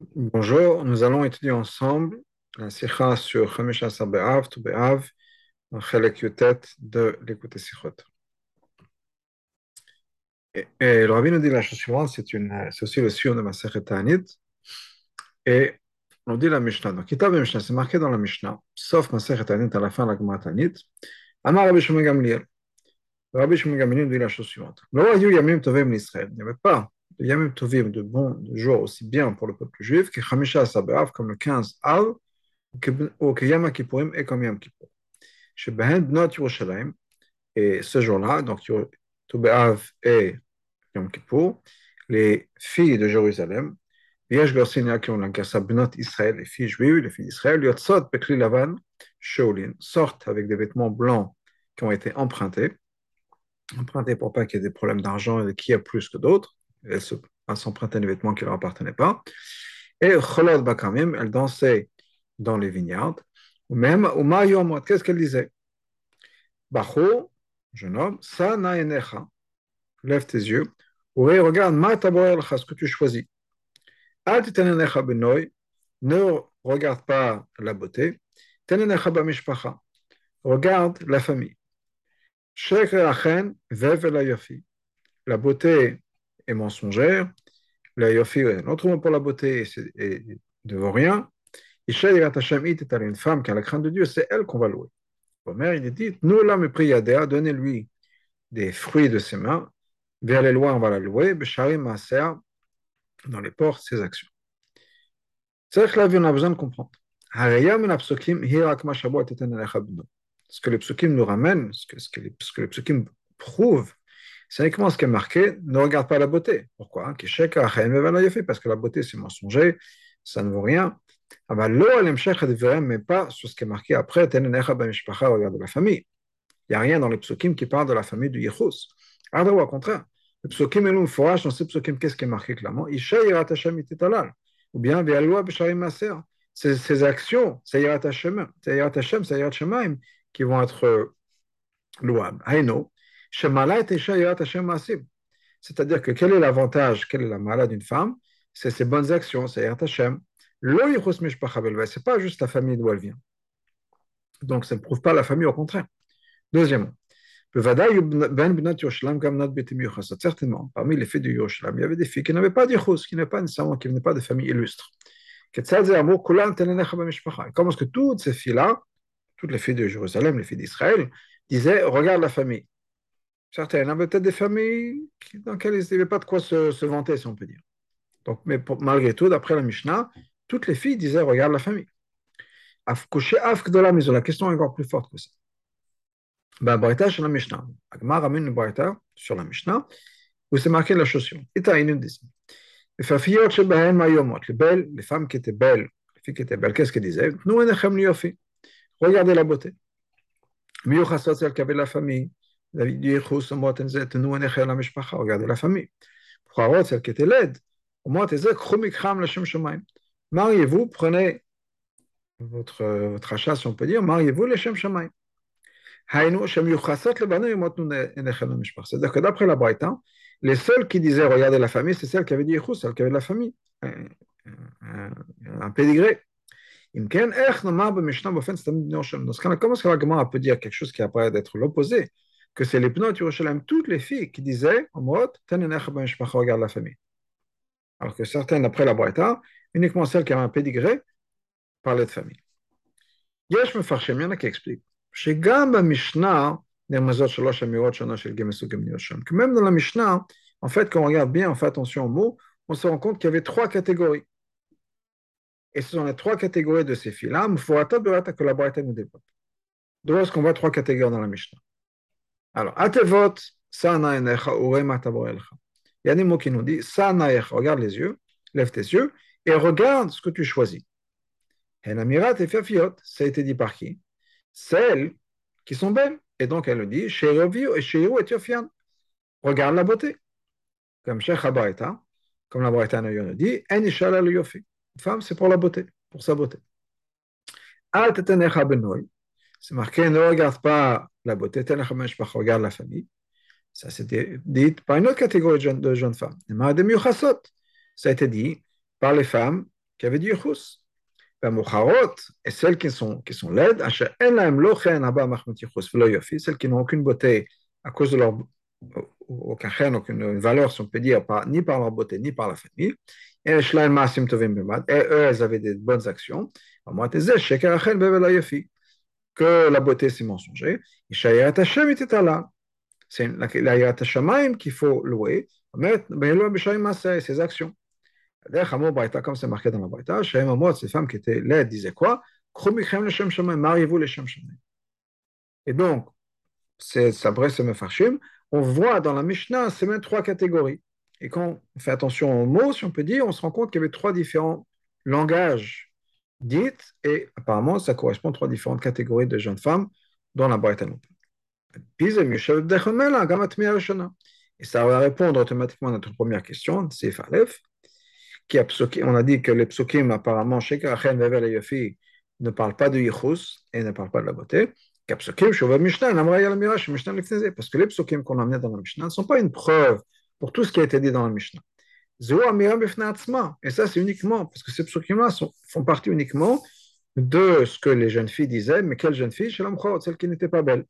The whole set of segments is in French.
Bonjour, nous allons étudier ensemble la sikha sur Chamisha Be'av, Tu Be'av, dans Chelek Yutet de l'écouter Sikhot. Et, le rabbi nous dit la chose suivante, c'est aussi le suivant de ma Ta'anit, et on dit la Mishnah. Donc, Kitab et Mishnah, c'est marqué dans la Mishnah, sauf ma Ta'anit à la fin de la Gemara. Amar Rabbi Gamliel. Rabbi Shimon Gamliel dit la chose suivante. Il n'y avait pas de Yamim Tovim, de bons jours aussi bien pour le peuple juif que Chamisha Sabav, comme le 15 Av, ou que Yom Kippourim et comme Yom Kippour. Chez Behen Bnot Yerushalayim, et ce jour-là, donc Tobeav et Yom Kippour, les filles de Jérusalem, qui ont l'Ankasa Bnot Israël, les filles juives, sortent avec des vêtements blancs qui ont été empruntés, empruntés pour pas qu'il y ait des problèmes d'argent et qui a plus que d'autres elle s'empruntait des vêtements qui ne leur appartenaient pas. Et Cholot Bakamim, elle dansait dans les vignobles. Même, au qu'est-ce qu'elle disait? Bacho, jeune homme, Sa Naenecha, lève tes yeux, et regarde, Ma ce que tu choisis. Al Titenenecha Benoy, ne regarde pas la beauté, Tenenecha Bamishpacha, regarde la famille. Shek Achen, Vev la beauté est mensongère. La yofi, un autre mot pour la beauté, est de rien. Une femme qui a la crainte de Dieu, c'est elle qu'on va louer. Omer, il dit Nous l'âme priyadea, donnez-lui des fruits de ses mains, vers les lois, on va la louer, dans les portes, ses actions. C'est que la vie, on a besoin de comprendre. Ce que les psukim nous ramènent, ce que, ce que les psukim prouvent, c'est uniquement ce qui est marqué, ne regarde pas la beauté. Pourquoi? Parce que la beauté, c'est mensonger, ça ne vaut rien. Mais pas sur ce qui est marqué après, regarde la famille. Il n'y a rien dans les psukim qui parle de la famille du Yechus. Au contraire, le psukim est long, forage dans ces psukim, qu'est-ce qui est marqué clairement? Ou bien, ces, ces actions, c'est Yirat Hashem, c'est Yirat Hashem, c'est Yirat Shemaim, qui vont être louables. Haino, c'est-à-dire que quel est l'avantage, quelle est la malade d'une femme? C'est ses bonnes actions, c'est Hashem. Ce n'est pas juste la famille d'où elle vient. Donc ça ne prouve pas la famille, au contraire. Deuxièmement, certainement, parmi les filles de Yerushalayim, il y avait des filles qui n'avaient pas d'Yichus, qui n'avaient pas nécessairement, qui venaient pas de famille illustre. Comment est-ce que toutes ces filles-là, toutes les filles de Jérusalem, les filles d'Israël, disaient Regarde la famille. Certains, il y avait peut-être des familles dans lesquelles il n'y avait pas de quoi se, vanter, si on peut dire. Donc, mais malgré tout, d'après la Mishnah, toutes les filles disaient Regarde la famille. de la maison. La question est encore plus forte que ça. Ben, Barita sur la Mishnah. Agmar ramène une Barita sur la Mishnah où c'est marqué la chaussure. Et t'as une Les belles, les femmes qui étaient belles, les filles qui étaient belles, qu'est-ce qu'elles disaient? Nous, Regardez la beauté. Mieux celle qui avait la famille. Regardez la famille. Pour celle qui était laide, mariez-vous, prenez votre, votre achat, si on peut dire, mariez-vous les Shem Shemaim. C'est-à-dire que d'après la Braïta, les seuls qui disaient regardez la famille, c'est celles qui avaient dit celles qui avaient de la famille, un, un, un pédigré. Dans ce cas-là, comment est-ce que la Gemara peut dire quelque chose qui apparaît d'être l'opposé? Que c'est les Pnot Yerushalayim, toutes les filles qui disaient, en mode, regarde la famille. Alors que certaines, après la Braïta, uniquement celles qui avaient un pédigré, parlaient de famille. A qui expliquent. Chez Gamba Mishnah, que même dans la Mishnah, en fait, quand on regarde bien, on fait attention aux mots, on se rend compte qu'il y avait trois catégories. Et ce sont les trois catégories de ces filles-là, que la Braïta nous développe. D'où est-ce qu'on voit trois catégories dans la Mishnah? Alors, Atevot, Sana Enecha, Urema Il y a des mots qui nous disent Sana regarde les yeux, lève tes yeux et regarde ce que tu choisis. Enamirat et Fiafiot, ça a été dit par qui? Celles qui sont belles. Et donc elle le dit Sherovio et Sheiru et Yofian. Regarde la beauté. Comme Sheikh Abaita, comme la Braïta nous dit En Ishala le Yofi. Une femme, c'est pour la beauté, pour sa beauté. Al Tetenecha Benoy. C'est marqué ne regarde pas la beauté, regarde la famille. Ça c'était dit par une autre catégorie de jeunes, femmes. Ça a été dit par les femmes qui avaient du yichus. Et celles qui sont, qui sont laides, celles qui n'ont aucune beauté à cause de leur aucun aucune valeur, si on peut dire, ni par leur beauté, ni par la famille. Et eux, elles avaient des bonnes actions. Que la beauté, c'est mensonger. C'est la Shamaim qu'il faut louer. Ses actions. Comme c'est marqué dans la Braïta, ces femmes qui étaient laides disaient quoi? Mariez-vous les Et donc, c'est Sabre Mefarshim, on voit dans la Mishnah, c'est même trois catégories. Et quand on fait attention aux mots, si on peut dire, on se rend compte qu'il y avait trois différents langages dits, et apparemment, ça correspond à trois différentes catégories de jeunes femmes dans la Braïta Et ça va répondre automatiquement à notre première question, c'est Falef, qui a on a dit que les psukim, apparemment, ne parlent pas de yichus et ne parlent pas de la beauté. Parce que les psukim qu'on a amenés dans la Mishnah ne sont pas une preuve pour tout ce qui a été dit dans la Mishnah. Et ça, c'est uniquement, parce que ces psukim-là font partie uniquement de ce que les jeunes filles disaient, mais quelle jeune fille? Celle qui n'était pas belle.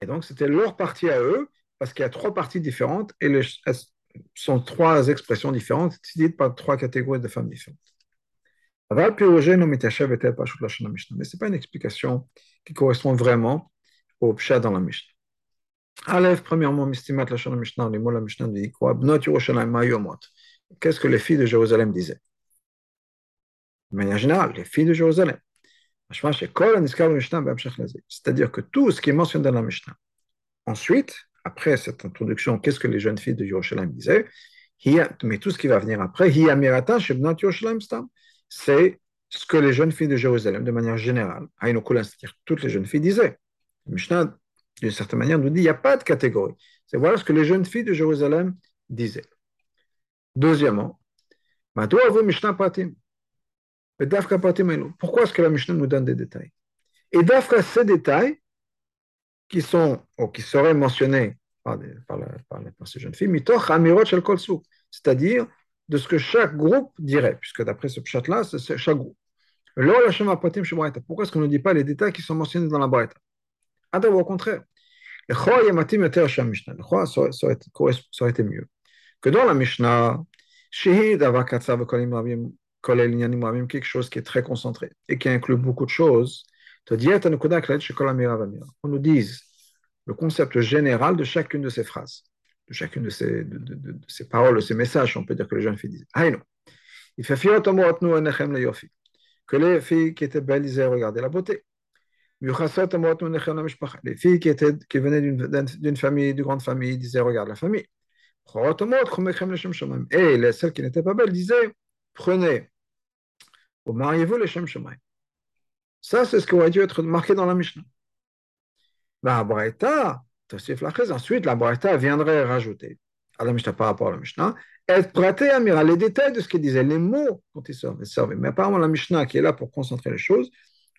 Et donc, c'était leur partie à eux, parce qu'il y a trois parties différentes, et les, sont trois expressions différentes, dites par trois catégories de femmes différentes. Mais ce n'est pas une explication qui correspond vraiment au pshat dans la Mishnah. Aleph, premièrement, mistimat la Shana Mishnah, les mots la Mishnah dit quoi? Bnot Yerushalayim Mayomot. Qu'est-ce que les filles de Jérusalem disaient? De manière générale, les filles de Jérusalem. C'est-à-dire que tout ce qui est mentionné dans la Mishnah, ensuite, après cette introduction, qu'est-ce que les jeunes filles de Yerushalayim disaient? Mais tout ce qui va venir après, c'est ce que les jeunes filles de Jérusalem, de manière générale, c'est-à-dire toutes les jeunes filles disaient. Le Mishnah, d'une certaine manière, nous dit il n'y a pas de catégorie. C'est voilà ce que les jeunes filles de Jérusalem disaient. Deuxièmement, pourquoi est-ce que la Mishnah nous donne des détails? Et d'Afka, ces détails, qui sont, ou qui seraient mentionnés par, par, ces jeunes filles, c'est-à-dire de ce que chaque groupe dirait, puisque d'après ce chat-là, c'est chaque groupe. Pourquoi est-ce qu'on ne dit pas les détails qui sont mentionnés dans la Braïta Au contraire, le ça aurait été mieux que dans la Mishnah, quelque chose qui est très concentré et qui inclut beaucoup de choses, on nous dise le concept général de chacune de ces phrases, de chacune de ces, paroles, de ces messages, on peut dire que les jeunes filles disent. Ah non. Il fait que les filles qui étaient belles disaient regardez la beauté. Les filles qui, étaient, qui venaient d'une famille, d'une grande famille, disaient regarde la famille. Et les, celles qui n'étaient pas belles disaient prenez, mariez-vous les Shem ça, c'est ce qui aurait dû être marqué dans la Mishnah. La Braïta, ensuite, la Braïta viendrait rajouter à la Mishnah par rapport à la Mishnah, être prêté à mirer les détails de ce qu'il disait, les mots dont il servait. Mais apparemment, la Mishnah qui est là pour concentrer les choses,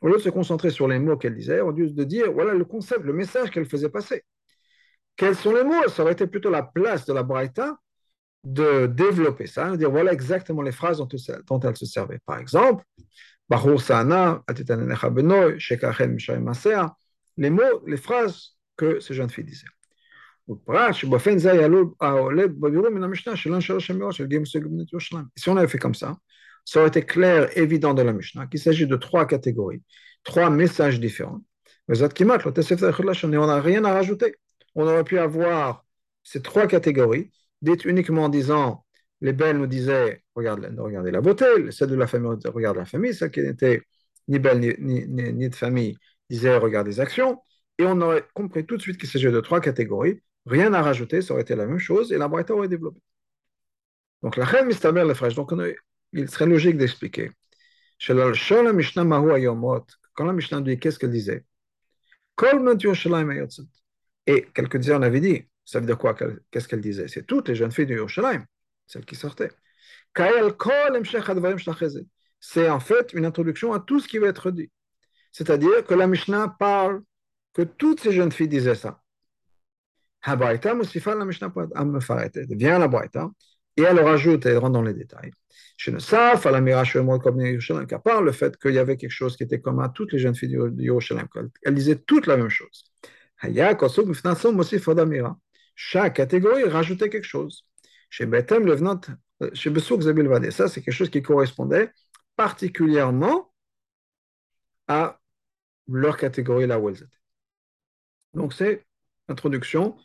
au lieu de se concentrer sur les mots qu'elle disait, au lieu de dire voilà le concept, le message qu'elle faisait passer. Quels sont les mots? Ça aurait été plutôt la place de la Braïta de développer ça, de dire voilà exactement les phrases dont, dont elle se servait. Par exemple, les mots, les phrases que ces jeunes filles disaient. Si on avait fait comme ça, ça aurait été clair, évident dans la Mishnah qu'il s'agit de trois catégories, trois messages différents. Mais on n'a rien à rajouter. On aurait pu avoir ces trois catégories, dites uniquement en disant les belles nous disaient regardez, la beauté, celle de la famille regarde la famille, celle qui n'était ni belle ni, de famille disait regarde les actions, et on aurait compris tout de suite qu'il s'agit de trois catégories, rien à rajouter, ça aurait été la même chose, et la Braïta aurait développé. Donc la reine mistaber le fraîche, donc il serait logique d'expliquer. Quand la Mishnah dit qu'est-ce qu'elle disait? Et quelques dizaines on avait dit, ça veut dire quoi Qu'est-ce qu'elle disait? C'est toutes les jeunes filles de Yerushalayim celle qui sortait. C'est en fait une introduction à tout ce qui va être dit. C'est-à-dire que la Mishnah parle que toutes ces jeunes filles disaient ça. Vient la Braïta Et elle rajoute, elle rentre dans les détails. Chez Nosaf, à la Mirash qu'à part le fait qu'il y avait quelque chose qui était commun à toutes les jeunes filles de Yerushalayim, elles disaient toutes la même chose. Chaque catégorie rajoutait quelque chose. Chez Betem, le venant, chez Besouk Zabil Vade, ça c'est quelque chose qui correspondait particulièrement à leur catégorie là où elles étaient. Donc c'est l'introduction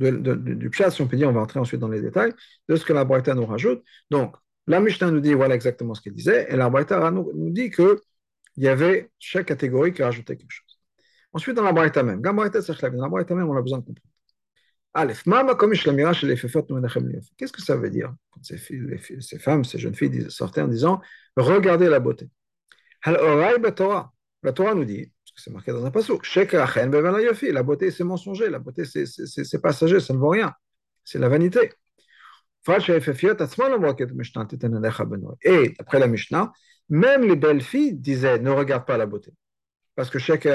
du pshat, si on peut dire, on va entrer ensuite dans les détails, de ce que la nous rajoute. Donc, la Mishnah nous dit voilà exactement ce qu'il disait, et la nous, dit qu'il y avait chaque catégorie qui rajoutait quelque chose. Ensuite, dans la même, dans la Braïta même, on a besoin de comprendre. Qu'est-ce que ça veut dire quand ces, filles, ces femmes, ces jeunes filles sortaient en disant Regardez la beauté. La Torah nous dit c'est marqué dans un passage. La beauté, c'est mensonger. La beauté, c'est passager, ça ne vaut rien. C'est la vanité. Et après la Mishnah, même les belles filles disaient ne regarde pas la beauté. Parce que chaque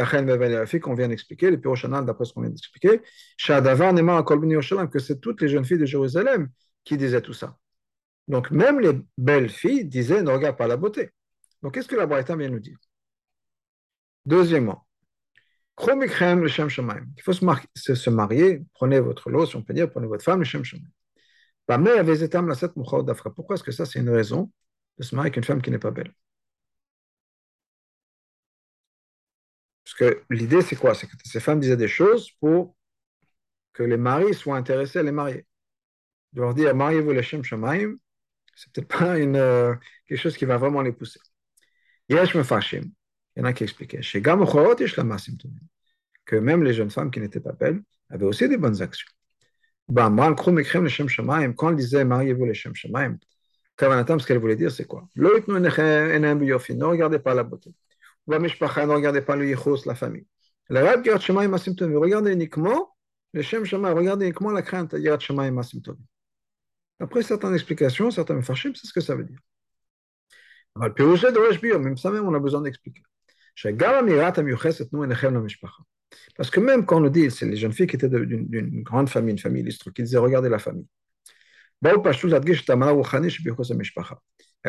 qu'on vient d'expliquer, le Piroshanan, d'après ce qu'on vient d'expliquer, que c'est toutes les jeunes filles de Jérusalem qui disaient tout ça. Donc même les belles filles disaient ne regarde pas la beauté. Donc qu'est-ce que la Braïta vient nous dire? Deuxièmement, il faut se, marier, prenez votre lot, si on peut dire, prenez votre femme, le Shem Pourquoi est-ce que ça, c'est une raison de se marier avec une femme qui n'est pas belle? Parce que l'idée, c'est quoi? C'est que ces femmes disaient des choses pour que les maris soient intéressés à les marier. De leur dire, mariez-vous les Shem Shemaim, c'est peut-être pas une, euh, quelque chose qui va vraiment les pousser. Yesh Mefashim, il y en a qui expliquaient. Chez que même les jeunes femmes qui n'étaient pas belles avaient aussi des bonnes actions. Quand elle disait mariez-vous les Shem Shemaim, ce qu'elle voulait dire, c'est quoi? Ne regardez pas la beauté. Ne regardez pas le yichus, la famille. Regardez uniquement le Shem Shemaim, regardez uniquement la crainte, Yirat Shemaim Après certaines explications, certains fachim, c'est ce que ça veut dire. Même ça même, on a besoin d'expliquer. Parce que même quand on nous dit, c'est les jeunes filles qui étaient d'une grande famille, une famille illustre, qui disaient regardez la famille. Elle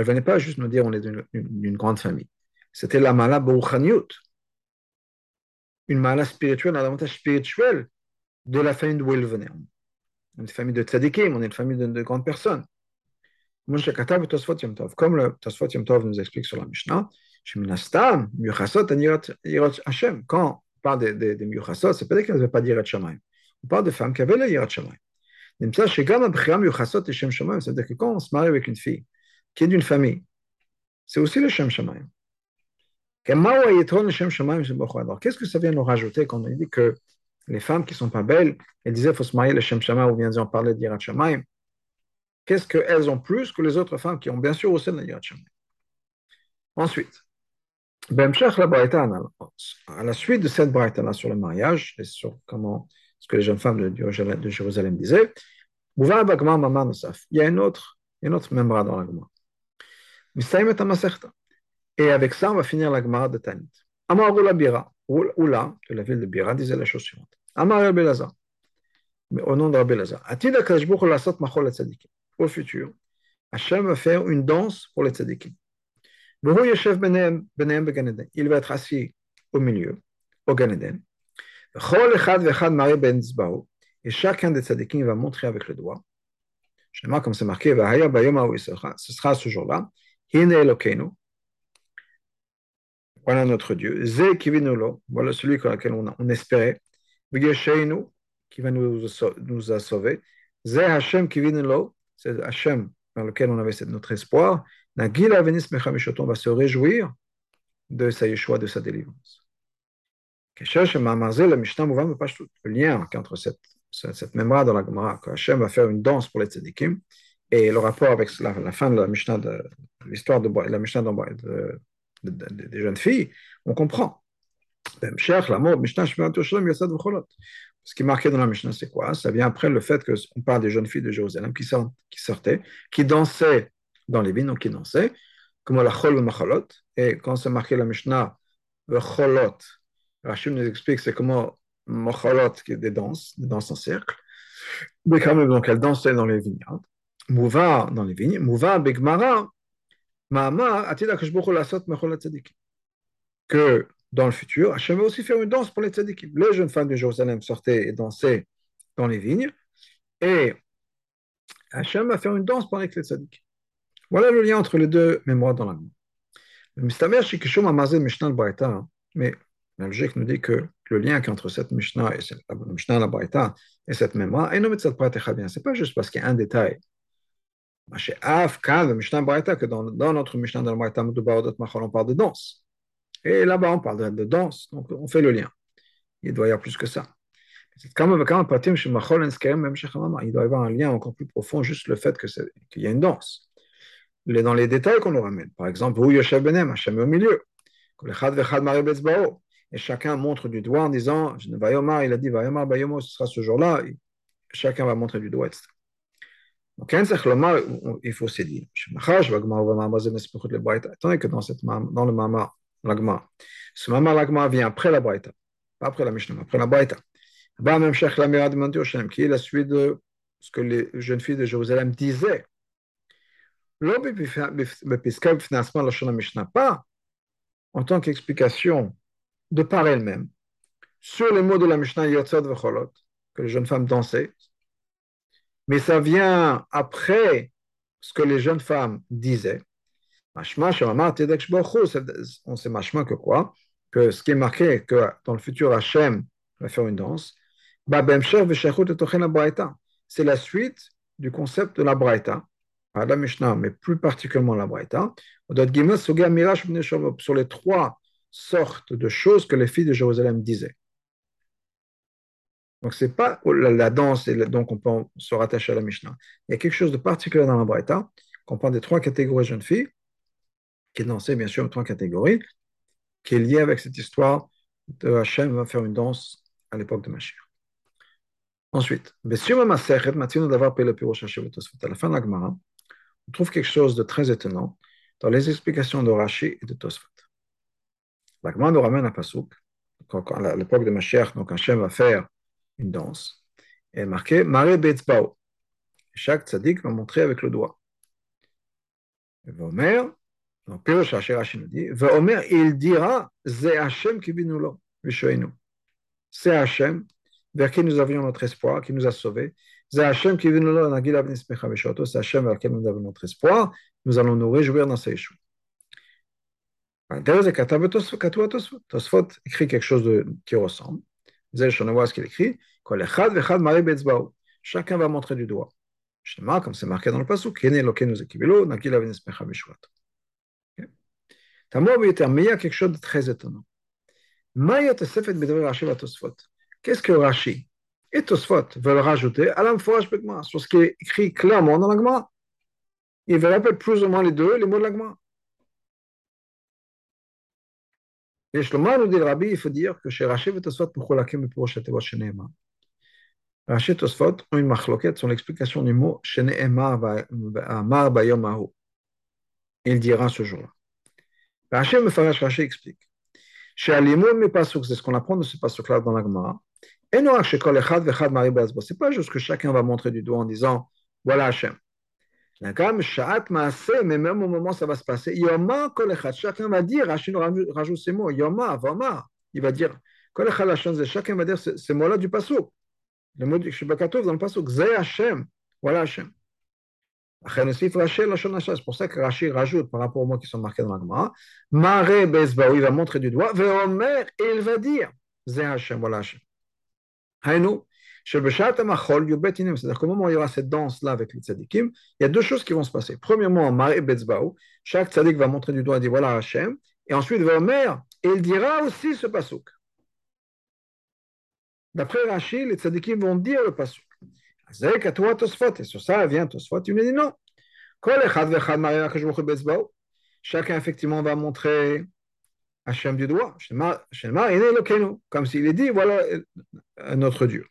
ne venait pas juste nous dire on est d'une grande famille. C'était la mala bouchaniut, une mala spirituelle, un avantage spirituel de la famille d'où elle venait. Une famille de tzadikim, on est une famille de, de grandes personnes. Comme le Tosfot Yom Tov nous explique sur la Mishnah, quand on parle des de, de c'est pas qu'elles n'avaient pas dire Shamayim. On parle de femmes qui avaient la Yirat Shamayim. C'est-à-dire que quand on se marie avec une fille qui est d'une famille, c'est aussi le Shem Shamayim. Qu'est-ce que ça vient nous rajouter quand on dit que les femmes qui ne sont pas belles, elles disaient qu'il faut se marier le Shem Shamayim, ou bien on parlait de Yirat Shamayim Qu'est-ce qu'elles ont plus que les autres femmes qui ont bien sûr aussi la Yirat Shamayim Ensuite, à la suite de cette braïta sur le mariage et sur comment ce que les jeunes femmes de, Jérusalem disaient, il y a une autre, une autre membre dans la Gemara. Et avec ça, on va finir la Gemara de Tanit. Amar Bira, Oula, de la ville de Bira, disait la chose suivante. Amar Rabbi Lazar, au nom de Rabbi Lazar, Atid Akashbuch Lasot Machol. Au futur, Hachem va faire une danse pour les tzadikim. Il va être assis au milieu, au Gan Eden. Et chacun des tzadikim va montrer avec le doigt. Comme c'est marqué, ce sera ce jour-là. Voilà notre Dieu. Voilà celui sur lequel on, espérait. qui va nous, nous sauver. C'est Hachem dans lequel on avait notre espoir. Nagila Venis Mechamishot, va se réjouir de sa Yeshua, de sa délivrance. Le lien entre cette, cette mémoire dans la Gemara, que Hachem va faire une danse pour les tzadikim, et le rapport avec la, fin de la Mishnah, de, l'histoire de, la Mishnah de, de, des jeunes filles, on comprend. Ce qui est marqué dans la Mishnah, c'est quoi? Ça vient après le fait qu'on parle des jeunes filles de Jérusalem qui, qui sortaient, qui dansaient dans les vignes, donc qui dansaient, comme la chol machalot. Et quand c'est marqué la Mishnah, le cholot, Rachid nous explique c'est comment machalot, qui est des danses, des danses en cercle. Mais quand même, donc elles dansaient dans les vignes. Mouva dans les vignes, Mouva Begmara, Mahamar, Atida Kashboko Lasot Mechol Tzadik. Que dans le futur, Hachem va aussi faire une danse pour les tzadikim. Les jeunes femmes de Jérusalem sortaient et dansaient dans les vignes, et Hachem va faire une danse pour les tzadikim. Voilà le lien entre les deux mémoires dans al mais la nous dit que le lien entre cette Mishnah et cette, la et cette mémoire, et non cette bien. Pas juste parce qu'il y a un détail. Braïta, que dans, dans notre Mishnah on parle de danse. Et là-bas, on parle de, danse. Donc, on fait le lien. Il doit y avoir plus que ça. Il doit y avoir un lien encore plus profond, juste le fait qu'il y a une danse. Dans les détails qu'on nous ramène. Par exemple, où Yoshev Benem, Hachem au milieu. Et chacun montre du doigt en disant, il a dit, ce sera ce jour-là. Chacun va montrer du doigt, etc. Donc, il faut se dire, étant que dans, cette, dans le Mama, l'agma, ce Mama, l'agma vient après la Baïta, pas après la Mishnah, après la Baïta. Qui est la suite de ce que les jeunes filles de Jérusalem disaient. Pas en tant qu'explication de par elle-même sur les mots de la Mishnah Vecholot, que les jeunes femmes dansaient, mais ça vient après ce que les jeunes femmes disaient. On sait machma que quoi? Que ce qui est marqué, que dans le futur, Hachem va faire une danse. C'est la suite du concept de la Braïta, la Mishnah, mais plus particulièrement la Braïta, sur les trois sortes de choses que les filles de Jérusalem disaient. Donc, ce n'est pas la, danse, et donc on peut se rattacher à la Mishnah. Il y a quelque chose de particulier dans la Braïta, qu'on prend des trois catégories de jeunes filles, qui dansaient bien sûr trois catégories, qui est lié avec cette histoire de Hachem va faire une danse à l'époque de Mashiach. Ensuite, à la fin de la Gemara, on trouve quelque chose de très étonnant dans les explications de Rashi et de Tosfot. La nous ramène à Pasuk, à l'époque de Mashiach, donc Hachem va faire une danse, et marqué Mare Betzbao. Chaque tzaddik va montrer avec le doigt. Vomer, donc Pirosh Rashi nous dit, Vomer, il dira, nous C'est Hachem vers qui nous avions notre espoir, qui nous a sauvés. C'est Hachem qui nous C'est Hachem vers qui nous avons notre espoir. Nous allons nous réjouir dans ses choux. Tosfot écrit quelque chose de, qui ressemble. Ce qu'il écrit. Chacun va montrer du doigt. Comme c'est marqué dans le passage, mais il y a quelque chose de très étonnant? Qu'est-ce que Rashi et Tosfot veulent rajouter à l'amphorage sur ce qui est écrit clairement dans l'agma Ils veulent rappeler plus ou moins les deux, les mots de l'agma. Et Shlomo nous dit, Rabbi, il faut dire que chez Rashi et Tosfot, pourquoi la kem pour Shatevot Sheneema Rashi et Tosfot ont une marloquette sur l'explication du mot Sheneema Amar Bayom Ahu. Il dira ce jour-là. Rashi me Rashi explique. Chez Alimoun mais Pasuk, c'est ce qu'on apprend de ce Pasuk-là dans la Gemara. Et. C'est pas juste que chacun va montrer du doigt en disant, voilà Hachem mais même au moment où ça va se passer, Yoma chacun va dire, Rachid rajoute ces mots, Yoma, Vama, il va dire, chacun va dire ces mots-là du Passouk. Le mot du Shibakatov dans le Passouk, Zé Hachem, voilà Hachem. C'est pour ça que Rachid rajoute par rapport aux mots qui sont marqués dans la Gemara, Mare Bezba, il va montrer du doigt, et il va dire, Zé Hachem, voilà Hachem. C'est-à-dire qu'au moment où il y aura cette danse-là avec les tzadikim, il y a deux choses qui vont se passer. Premièrement, chaque tzadik va montrer du doigt et dire voilà Hachem, et ensuite va Omer, il dira aussi ce pasouk. D'après Rachid, les tzadikim vont dire le pasouk. Et sur ça vient Tosfot, il me dit non. Chacun effectivement va montrer Hachem du doigt, comme s'il est dit voilà notre Dieu.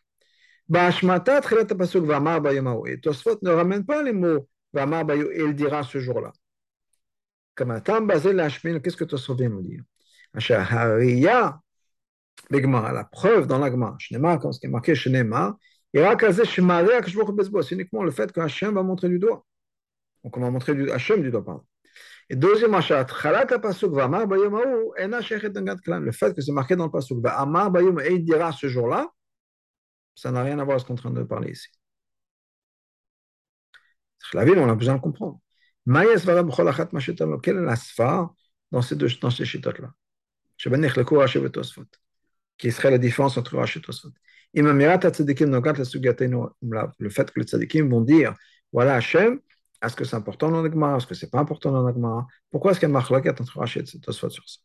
Bashmata Trilat Pasuk Vamar Bayamahu. Et Tosfot ne ramène pas les mots Vamar Bayou et il dira ce jour-là. Qu'est-ce que Tosfot vient nous dire? Hariya, la preuve dans l'agma, Shnema, comme ce qui est marqué Shnema, C'est uniquement le fait qu'Hachem va montrer du doigt. Donc on va montrer du, Hachem du doigt, pardon. Et deuxième le fait que c'est marqué dans le pasuk, et il dira ce jour-là, ça n'a rien à voir avec ce qu'on est en train de parler ici. La ville, on a besoin de comprendre. Quelle est la sphère dans ces deux dans ces là Qui serait la différence entre Rashi Tosfot? Le fait que les tzadikim vont dire voilà Hachem, est-ce que c'est important dans l'Agmara? Est-ce que c'est pas important dans l'Agmara? Pourquoi est-ce qu'il y a marloquette entre Rashi et Tosfot sur ça?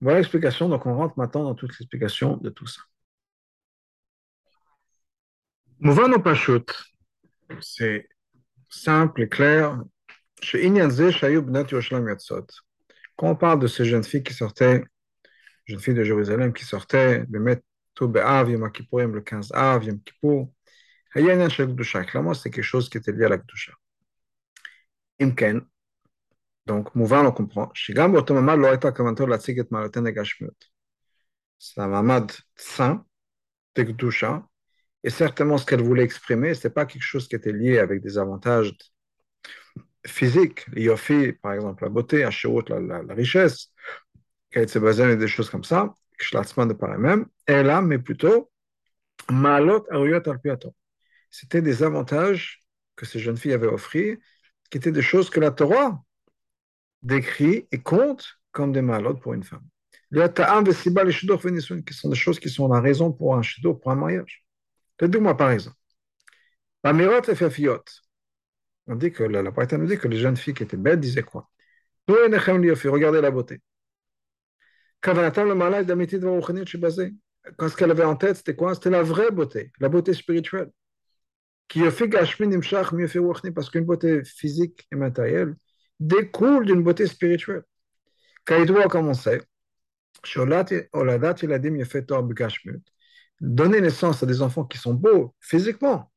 Voilà l'explication. Donc, on rentre maintenant dans toute l'explication de tout ça. Mouvano Pashut, c'est simple et clair. Quand on parle de ces jeunes filles qui sortaient, jeunes filles de Jérusalem qui sortaient, de mettre Be'av, Yom Kippourim, le 15 Av, Yom Kippour, clairement, c'est quelque chose qui était lié à la donc, on comprend. C'est un et certainement ce qu'elle voulait exprimer, ce n'était pas quelque chose qui était lié avec des avantages physiques, par exemple, des choses comme ça, de par elle-même, et là, mais plutôt, Malot Aruyot Alpiato. C'était des avantages que ces jeunes filles avaient offris, qui étaient des choses que la Torah décrit et compte comme des malot pour une femme. Les ta'am vesiba les qui sont des choses qui sont la raison pour un shidor, pour un mariage. Faites-moi par exemple. Fafiot. On dit que la, la nous dit que les jeunes filles qui étaient belles disaient quoi? Regardez la beauté. Quand ce qu'elle avait en tête, c'était quoi C'était la vraie beauté, la beauté spirituelle. Qui a fait mieux fait parce qu'une beauté physique et matérielle découle d'une beauté spirituelle. Kaïdoua, comme on sait, donner naissance à des enfants qui sont beaux physiquement,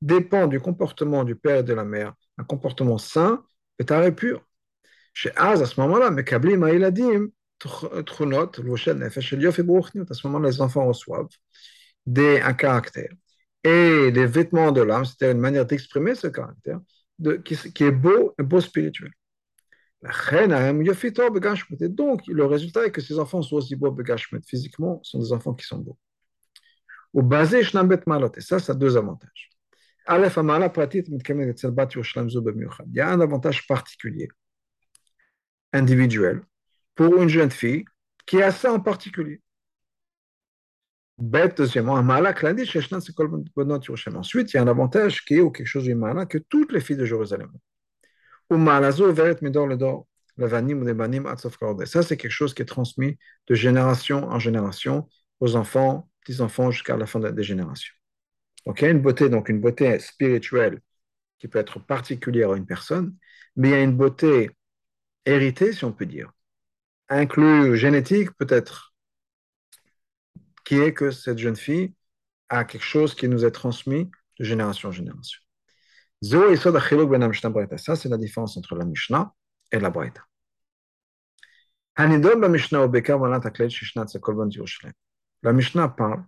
dépend du comportement du père et de la mère, un comportement sain et taré pur. Az, à ce moment-là, à ce moment-là, les enfants reçoivent des, un caractère et des vêtements de l'âme, c'était une manière d'exprimer ce caractère de, qui, qui, est beau, beau spirituel. Donc, le résultat est que ces enfants sont aussi beaux physiquement, sont des enfants qui sont beaux. Ou basé et ça, ça a deux avantages. Il y a un avantage particulier, individuel, pour une jeune fille qui a ça en particulier. Ensuite, il y a un avantage qui est ou quelque chose du malak que toutes les filles de Jérusalem. Ça, c'est quelque chose qui est transmis de génération en génération aux enfants, petits-enfants, jusqu'à la fin des générations. Donc, il y a une beauté, donc une beauté spirituelle qui peut être particulière à une personne, mais il y a une beauté héritée, si on peut dire, inclus génétique, peut-être qui est que cette jeune fille a quelque chose qui nous est transmis de génération en génération. Ça, c'est la différence entre la Mishnah et la Braïta. La Mishnah parle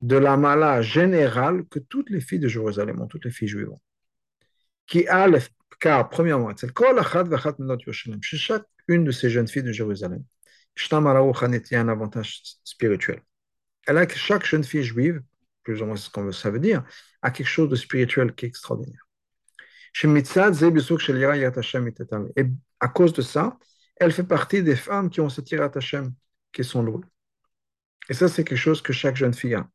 de la mala générale que toutes les filles de Jérusalem ont, toutes les filles juives ont. Qui a cas, premièrement, c'est chaque une de ces jeunes filles de Jérusalem. A un avantage spirituel elle a, chaque jeune fille juive, plus ou moins ce que ça veut dire, a quelque chose de spirituel qui est extraordinaire. Et à cause de ça, elle fait partie des femmes qui ont ce tirat qui sont louées. Et ça, c'est quelque chose que chaque jeune fille a.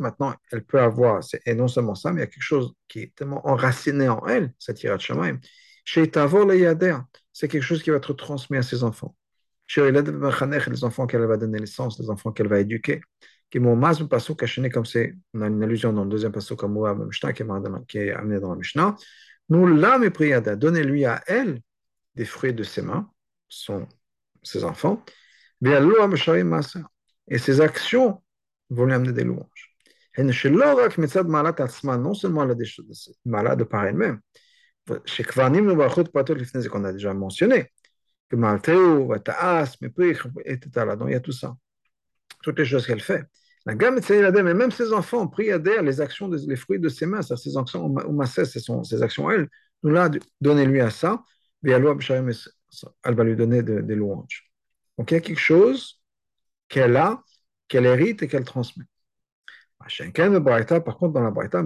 Maintenant, elle peut avoir, et non seulement ça, mais il y a quelque chose qui est tellement enraciné en elle, cette tirat Shemaim. C'est quelque chose qui va être transmis à ses enfants les enfants qu'elle va donner naissance, les enfants qu'elle va éduquer. Qui m'ont mas caché comme c'est, on a une allusion dans le deuxième passage comme Mishnah qui est amené dans la Mishnah. Nous l'âme priada, donnez-lui à elle des fruits de ses mains, ses enfants, et ses actions vont lui amener des louanges. Non seulement elle a des choses malades par elle-même, qu'on a déjà mentionné, que Malteu, Taas, etc. Donc il y a tout ça. Toutes les choses qu'elle fait. La gamme de mais même ses enfants pris à les actions, les fruits de ses mains, ses actions, ou ses actions, elle, nous l'a donné lui à ça, elle va lui donner des louanges. Donc il y a quelque chose qu'elle a, qu'elle hérite et qu'elle transmet. Par contre, dans la Braïta,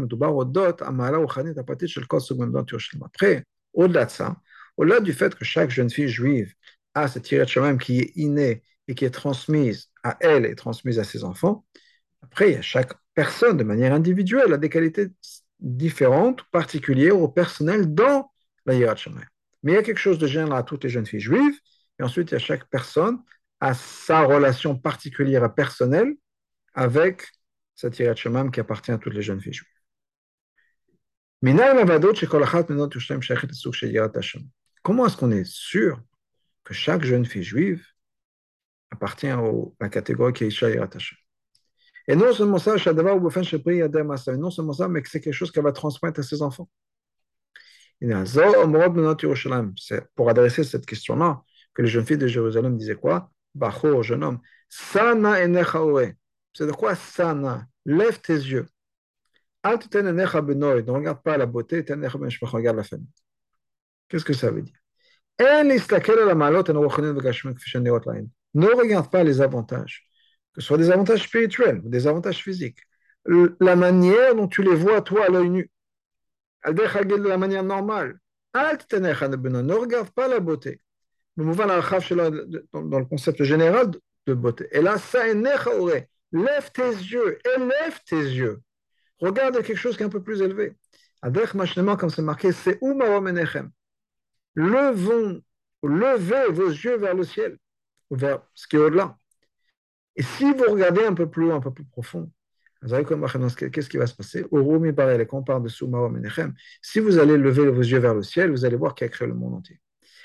après, au-delà de ça, au-delà du fait que chaque jeune fille juive a cette tirette chemin qui est innée et qui est transmise à elle et transmise à ses enfants, après, il y a chaque personne, de manière individuelle, a des qualités différentes, particulières ou personnelles dans la Yirat Mais il y a quelque chose de général à toutes les jeunes filles juives, et ensuite, il y a chaque personne à sa relation particulière et personnelle avec cette Yirat Shemam qui appartient à toutes les jeunes filles juives. Comment est-ce qu'on est sûr que chaque jeune fille juive appartient à la catégorie qui est Yirat Hashem? Et non seulement ça, non seulement ça, mais que c'est quelque chose qu'elle va transmettre à ses enfants. C'est pour adresser cette question-là que les jeunes filles de Jérusalem disaient quoi? Bachor, jeune homme, Sana C'est de quoi Sana Lève tes yeux. Ne regarde pas la beauté, regarde la famille. Qu'est-ce que ça veut dire Ne regarde pas les avantages, que ce soit des avantages spirituels ou des avantages physiques. La manière dont tu les vois, toi, à l'œil nu. De la manière normale. Ne regarde pas la beauté. Dans le concept général de beauté. Et là, ça Lève tes yeux, élève tes yeux. Regarde quelque chose qui est un peu plus élevé. Adrech machnema, comme c'est marqué, c'est Umarom Enechem. Levons, levez vos yeux vers le ciel, vers ce qui est au-delà. Et si vous regardez un peu plus loin, un peu plus profond, qu'est-ce qui va se passer? Quand on parle de Enechem, si vous allez lever vos yeux vers le ciel, vous allez voir qui a créé le monde entier.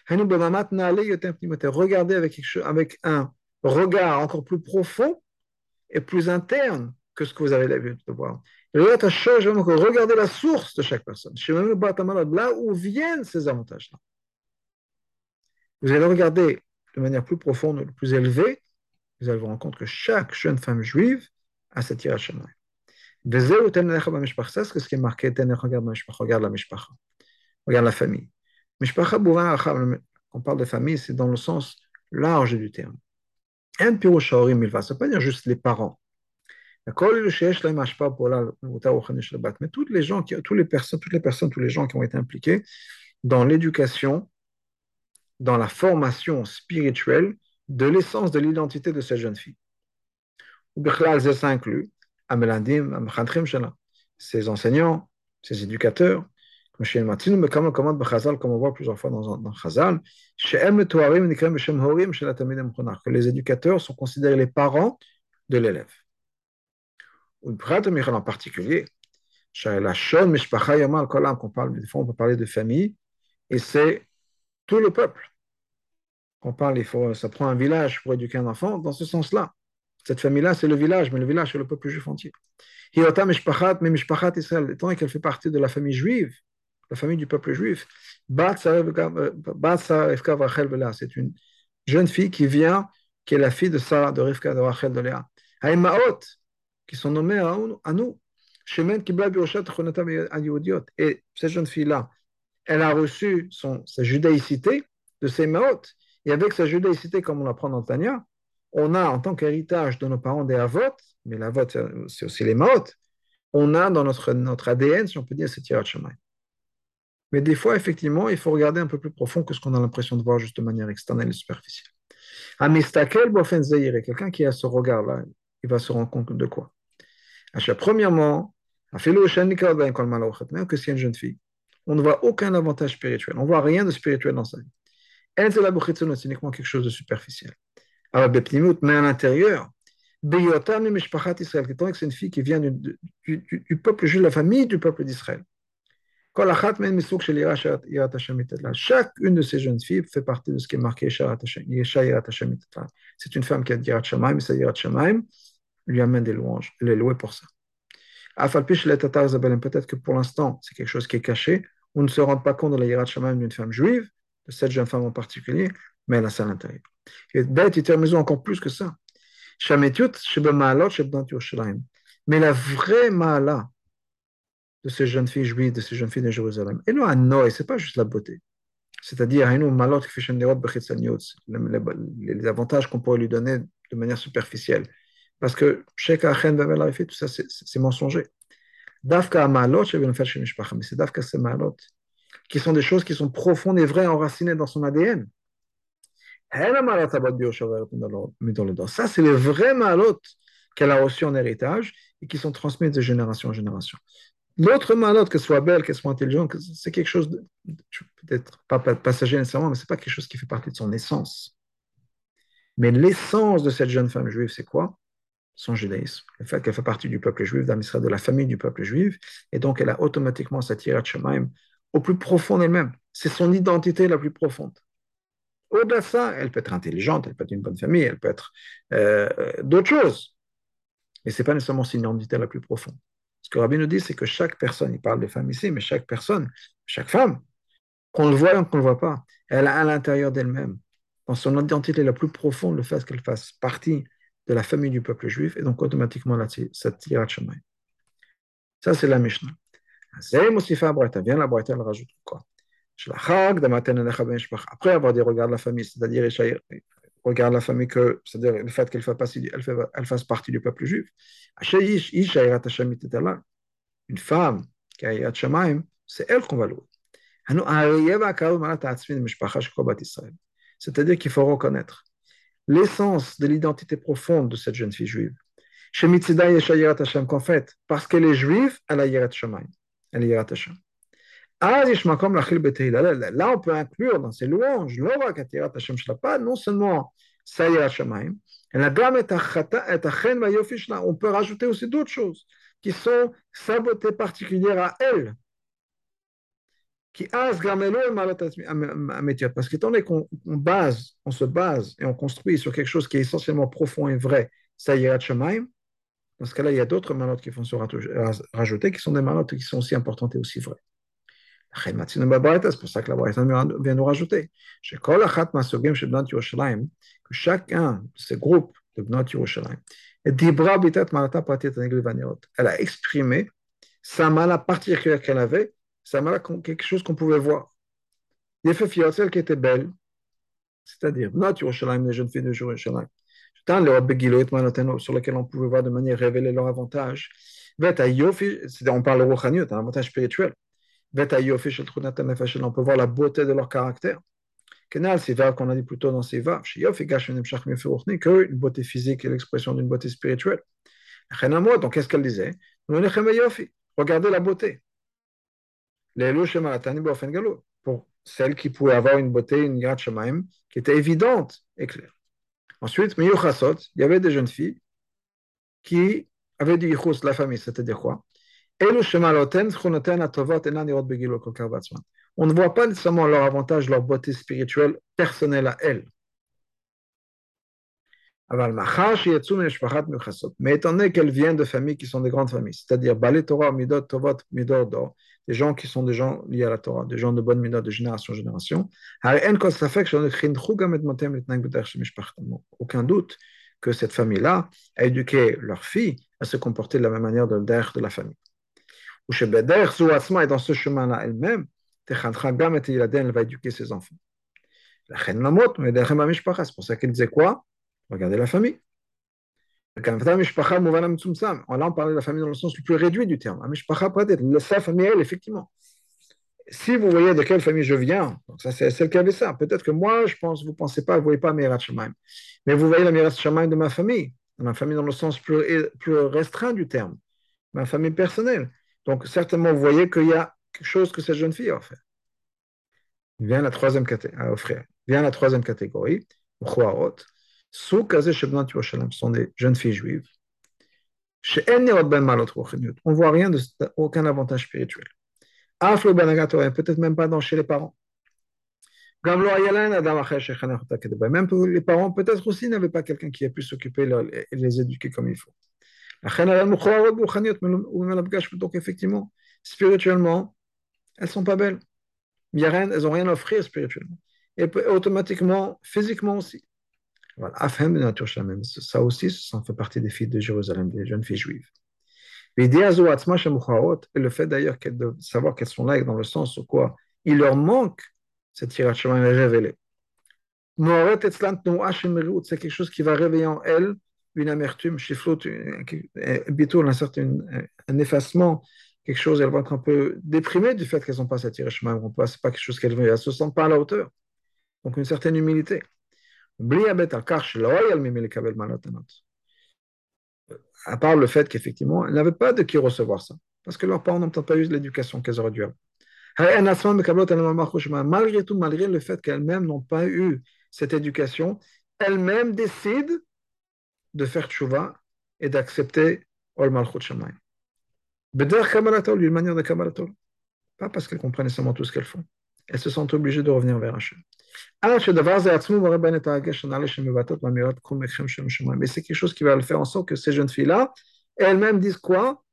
Regardez avec, avec un regard encore plus profond est plus interne que ce que vous avez l'habitude de voir. Regardez la source de chaque personne. Là où viennent ces avantages-là. Vous allez regarder de manière plus profonde, plus élevée, vous allez vous rendre compte que chaque jeune femme juive a cette irachana. C'est ce qui est marqué, regarde la mishpacha, regarde la famille. On parle de famille, c'est dans le sens large du terme. Ça ne veut pas dire juste les parents. Mais toutes les gens, qui, toutes les personnes, toutes les personnes, tous les gens qui ont été impliqués dans l'éducation, dans la formation spirituelle de l'essence de l'identité de cette jeune fille. Ça inclut ses enseignants, ses éducateurs, comme on voit plusieurs fois dans, dans Chazal, que les éducateurs sont considérés les parents de l'élève. En particulier, qu'on parle, des fois on peut parler de famille, et c'est tout le peuple. On parle, il faut, ça prend un village pour éduquer un enfant, dans ce sens-là. Cette famille-là, c'est le village, mais le village, c'est le peuple juif entier. Étant qu'elle fait partie de la famille juive, la famille du peuple juif. C'est une jeune fille qui vient, qui est la fille de Sarah, de Rivka, de Rachel, de Léa. Haïmaot, qui sont nommés à nous. Et cette jeune fille-là, elle a reçu sa judaïcité de ses maot. Et avec sa judaïcité, comme on l'apprend dans Tania, on a en tant qu'héritage de nos parents des avot, mais l'avot, c'est aussi les maot, on a dans notre, ADN, si on peut dire, ce tirat chemin. Mais des fois, effectivement, il faut regarder un peu plus profond que ce qu'on a l'impression de voir juste de manière externe et superficielle. Bofen Zahir, quelqu'un qui a ce regard-là, il va se rendre compte de quoi? Premièrement, même que c'est une jeune fille, on ne voit aucun avantage spirituel, on ne voit rien de spirituel dans sa vie. C'est uniquement quelque chose de superficiel. Alors, mais à l'intérieur, c'est une fille qui vient du, du, du peuple juif, la famille du peuple d'Israël. Chacune de ces jeunes filles fait partie de ce qui est marqué C'est une femme qui a dit Yirat Shamaim, sa Yirat Shamaim lui amène des louanges. Elle est louée pour ça. Peut-être que pour l'instant, c'est quelque chose qui est caché. On ne se rend pas compte de la hiérarchie d'une femme juive, de cette jeune femme en particulier, mais elle a ça à l'intérieur. Et bête, il maison encore plus que ça. Mais la vraie mala de ces jeunes filles juives, de ces jeunes filles de Jérusalem, et non, ce n'est pas juste la beauté. C'est-à-dire, les avantages qu'on pourrait lui donner de manière superficielle. Parce que tout ça, c'est mensonger. Dafka Maalot, mais c'est Dafka ces Maalot, qui sont des choses qui sont profondes et vraies, enracinées dans son ADN. Ça, c'est les vrais Maalot qu'elle a reçus en héritage et qui sont transmis de génération en génération. L'autre malote, que ce soit belle, qu'elle soit intelligente, c'est quelque chose peut-être pas passager nécessairement, mais ce n'est pas quelque chose qui fait partie de son essence. Mais l'essence de cette jeune femme juive, c'est quoi? Son judaïsme. Le fait qu'elle fait partie du peuple juif, d'Amisra, de la famille du peuple juif, et donc elle a automatiquement cette de Shemaim au plus profond d'elle-même. C'est son identité la plus profonde. Au-delà de ça, elle peut être intelligente, elle peut être une bonne famille, elle peut être euh, d'autres choses. Mais ce n'est pas nécessairement son identité la plus profonde. Ce que Rabbi nous dit, c'est que chaque personne, il parle de femmes ici, mais chaque personne, chaque femme, qu'on le voit ou qu'on ne le voit pas, elle a à l'intérieur d'elle-même, dans son identité la plus profonde, le fait qu'elle fasse partie de la famille du peuple juif, et donc automatiquement cette de chemin. Ça, c'est la Mishnah. Viens la elle rajoute quoi? Après avoir dit regarde la famille, c'est-à-dire regarde la famille que, c'est-à-dire le fait qu'elle fasse, partie, elle, fasse partie du peuple juif. Une femme qui a Shamaim, c'est elle qu'on va louer. C'est-à-dire qu'il faut reconnaître l'essence de l'identité profonde de cette jeune fille juive. Qu'en fait, parce qu'elle est juive, elle a Yirat Shamaim. Elle a Yirat Hashem. Là, on peut inclure dans ces louanges, non seulement on peut rajouter aussi d'autres choses qui sont sa beauté particulière à elle. Parce qu'étant donné qu'on base, on se base et on construit sur quelque chose qui est essentiellement profond et vrai, Sayir Shamaim, dans ce cas-là, il y a d'autres malotes qui vont se rajouter, qui sont des malotes qui sont aussi importantes et aussi vraies. C'est pour ça que la Braïta vient nous rajouter. Que chacun de ces groupes de Bnot Yerushalayim, elle a exprimé sa mala particulière qu'elle avait, sa mala quelque chose qu'on pouvait voir. Il a fait celle qui était belle, c'est-à-dire Bnot Yerushalayim, les jeunes filles de Yerushalayim. Sur lesquelles on pouvait voir de manière révéler leur avantage. On parle de Rouchaniyot, un avantage spirituel on peut voir la beauté de leur caractère. Kenal, c'est qu'on a dit plutôt dans ces vaves, que une beauté physique et l'expression d'une beauté spirituelle. Donc, qu'est-ce qu'elle disait? Regardez la beauté. Pour celle qui pouvait avoir une beauté, une shamaim, qui était évidente et claire. Ensuite, il y avait des jeunes filles qui avaient du yichus, la famille, c'est-à-dire quoi? On ne voit pas nécessairement leur avantage, leur beauté spirituelle personnelle à elles. Mais étant donné qu'elles viennent de familles qui sont des grandes familles, c'est-à-dire Torah, Midot, Tovot, Midor, des gens qui sont des gens liés à la Torah, des gens de bonne Midot de génération en génération, aucun doute que cette famille-là a éduqué leurs filles à se comporter de la même manière de la famille ou chez Beder, et dans ce chemin-là elle-même, elle va éduquer ses enfants. C'est pour ça qu'elle disait quoi? Regardez la famille. Là, on parle de la famille dans le sens le plus réduit du terme. Sa famille, elle, effectivement. Si vous voyez de quelle famille je viens, ça c'est celle qui avait ça. Peut-être que moi, je pense, vous ne pensez pas, vous ne voyez pas Mirat Shemaim. Mais vous voyez la Mirat Shemaim de ma famille, ma famille dans le sens plus restreint du terme, ma famille personnelle. Donc, certainement, vous voyez qu'il y a quelque chose que cette jeune fille a offert. Vient la troisième catégorie, offrir. Vient la troisième catégorie, sont des jeunes filles juives. On ne voit rien de aucun avantage spirituel. Peut-être même pas dans chez les parents. Même les parents, peut-être aussi, n'avaient pas quelqu'un qui a pu s'occuper et les éduquer comme il faut. Donc, effectivement, spirituellement, elles ne sont pas belles. Elles n'ont rien à offrir spirituellement. Et automatiquement, physiquement aussi. Voilà. Ça aussi, ça fait partie des filles de Jérusalem, des jeunes filles juives. Et le fait d'ailleurs de savoir qu'elles sont là dans le sens où quoi il leur manque cette tirage révélée. C'est quelque chose qui va réveiller en elles une amertume, un certain un effacement, quelque chose, elles vont être un peu déprimées du fait qu'elles n'ont pas cette tirage Ce n'est pas quelque chose qu'elles ne se sentent pas à la hauteur. Donc une certaine humilité à part le fait qu'effectivement, elles n'avaient pas de qui recevoir ça, parce que leurs parents n'ont peut-être pas eu l'éducation qu'elles auraient dû avoir. Malgré tout, malgré le fait qu'elles-mêmes n'ont pas eu cette éducation, elles-mêmes décident de faire tchouva et d'accepter Ol Malchut Shamayim. d'une manière de Kabbalatol. Pas parce qu'elles comprennent nécessairement tout ce qu'elles font. Elles se sentent obligées de revenir vers Hachem. Mais c'est quelque chose qui va le faire en sorte que ces jeunes filles-là, elles-mêmes disent quoi?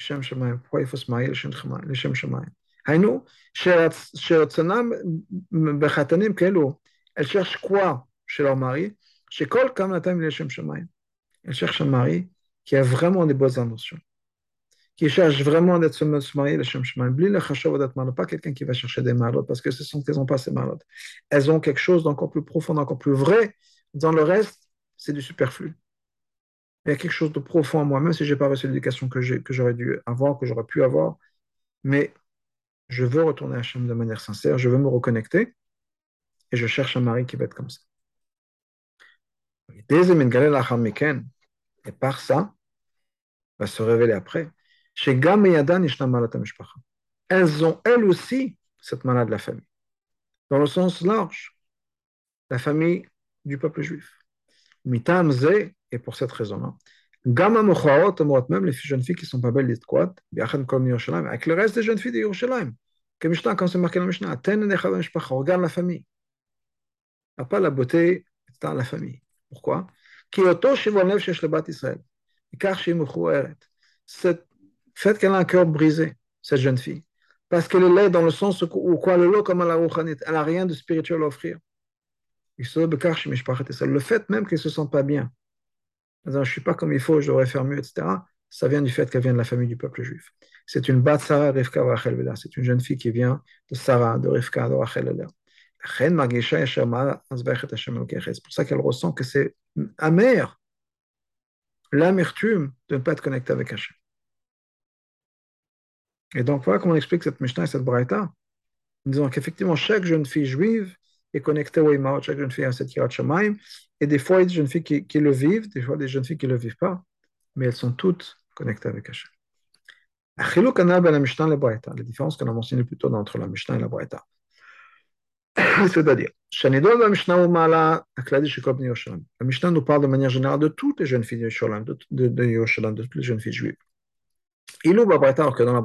Pourquoi il faut se marier le Shem Shemaim elles cherchent quoi chez leur mari? Chez Kol Elles cherchent un mari qui a vraiment des bonnes intentions qui cherchent vraiment d'être se marier, le Shem le pas quelqu'un qui va chercher des malades, parce que ce sont qu'elles n'ont pas ces malades. Elles ont quelque chose d'encore plus profond, d'encore plus vrai. Dans le reste, c'est du superflu. Il y a quelque chose de profond en moi, même si je n'ai pas reçu l'éducation que j'aurais dû avoir, que j'aurais pu avoir, mais je veux retourner à Hachem de manière sincère, je veux me reconnecter, et je cherche un mari qui va être comme ça. Et par ça, va se révéler après elles ont elles aussi cette maladie de la famille, dans le sens large, la famille du peuple juif. Mitam et pour cette raison-là, même les jeunes filles qui ne sont pas belles avec le reste des jeunes filles de Yerushalayim, comme c'est marqué dans la Mishnah, regarde la famille. Pas la beauté, c'est la famille. Pourquoi? Cette fait qu'elle a un cœur brisé, cette jeune fille. Parce qu'elle est dans le sens où quoi le lot comme elle n'a rien de spirituel à offrir. Le fait même qu'elle ne se sent pas bien, je ne suis pas comme il faut, je devrais faire mieux, etc., ça vient du fait qu'elle vient de la famille du peuple juif. C'est une bat Sarah Rivka Rachel C'est une jeune fille qui vient de Sarah, de Rivka, de Rachel C'est pour ça qu'elle ressent que c'est amer, l'amertume de ne pas être connectée avec Hachem. Et donc, voilà comment on explique cette Mishnah et cette Braïta. En disant qu'effectivement, chaque jeune fille juive est connectée au Imaot, chaque jeune fille a cette Yirat Shamaim, et des fois, il y a des jeunes filles qui, le vivent, des fois, des jeunes filles qui ne le vivent pas, mais elles sont toutes connectées avec Hachem. La différence qu'on a mentionnée plus tôt entre la Mishnah et la Braïta. C'est-à-dire, la Mishnah nous parle de manière générale de toutes les jeunes filles de Yerushalayim, de, de, toutes les jeunes filles juives. Il la que dans la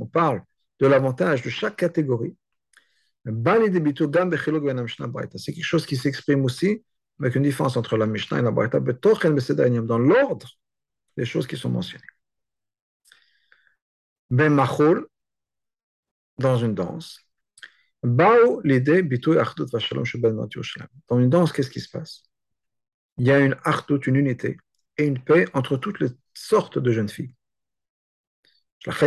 on parle de l'avantage de chaque catégorie. C'est quelque chose qui s'exprime aussi avec une différence entre la Mishnah et la dans l'ordre des choses qui sont mentionnées. Ben dans une danse, Bao l'idée Bitoui Achdut Vashalom Shebel Dans une danse, qu'est-ce qui se passe? Il y a une Achdut, une unité, et une paix entre toutes les sortes de jeunes filles. D'ailleurs,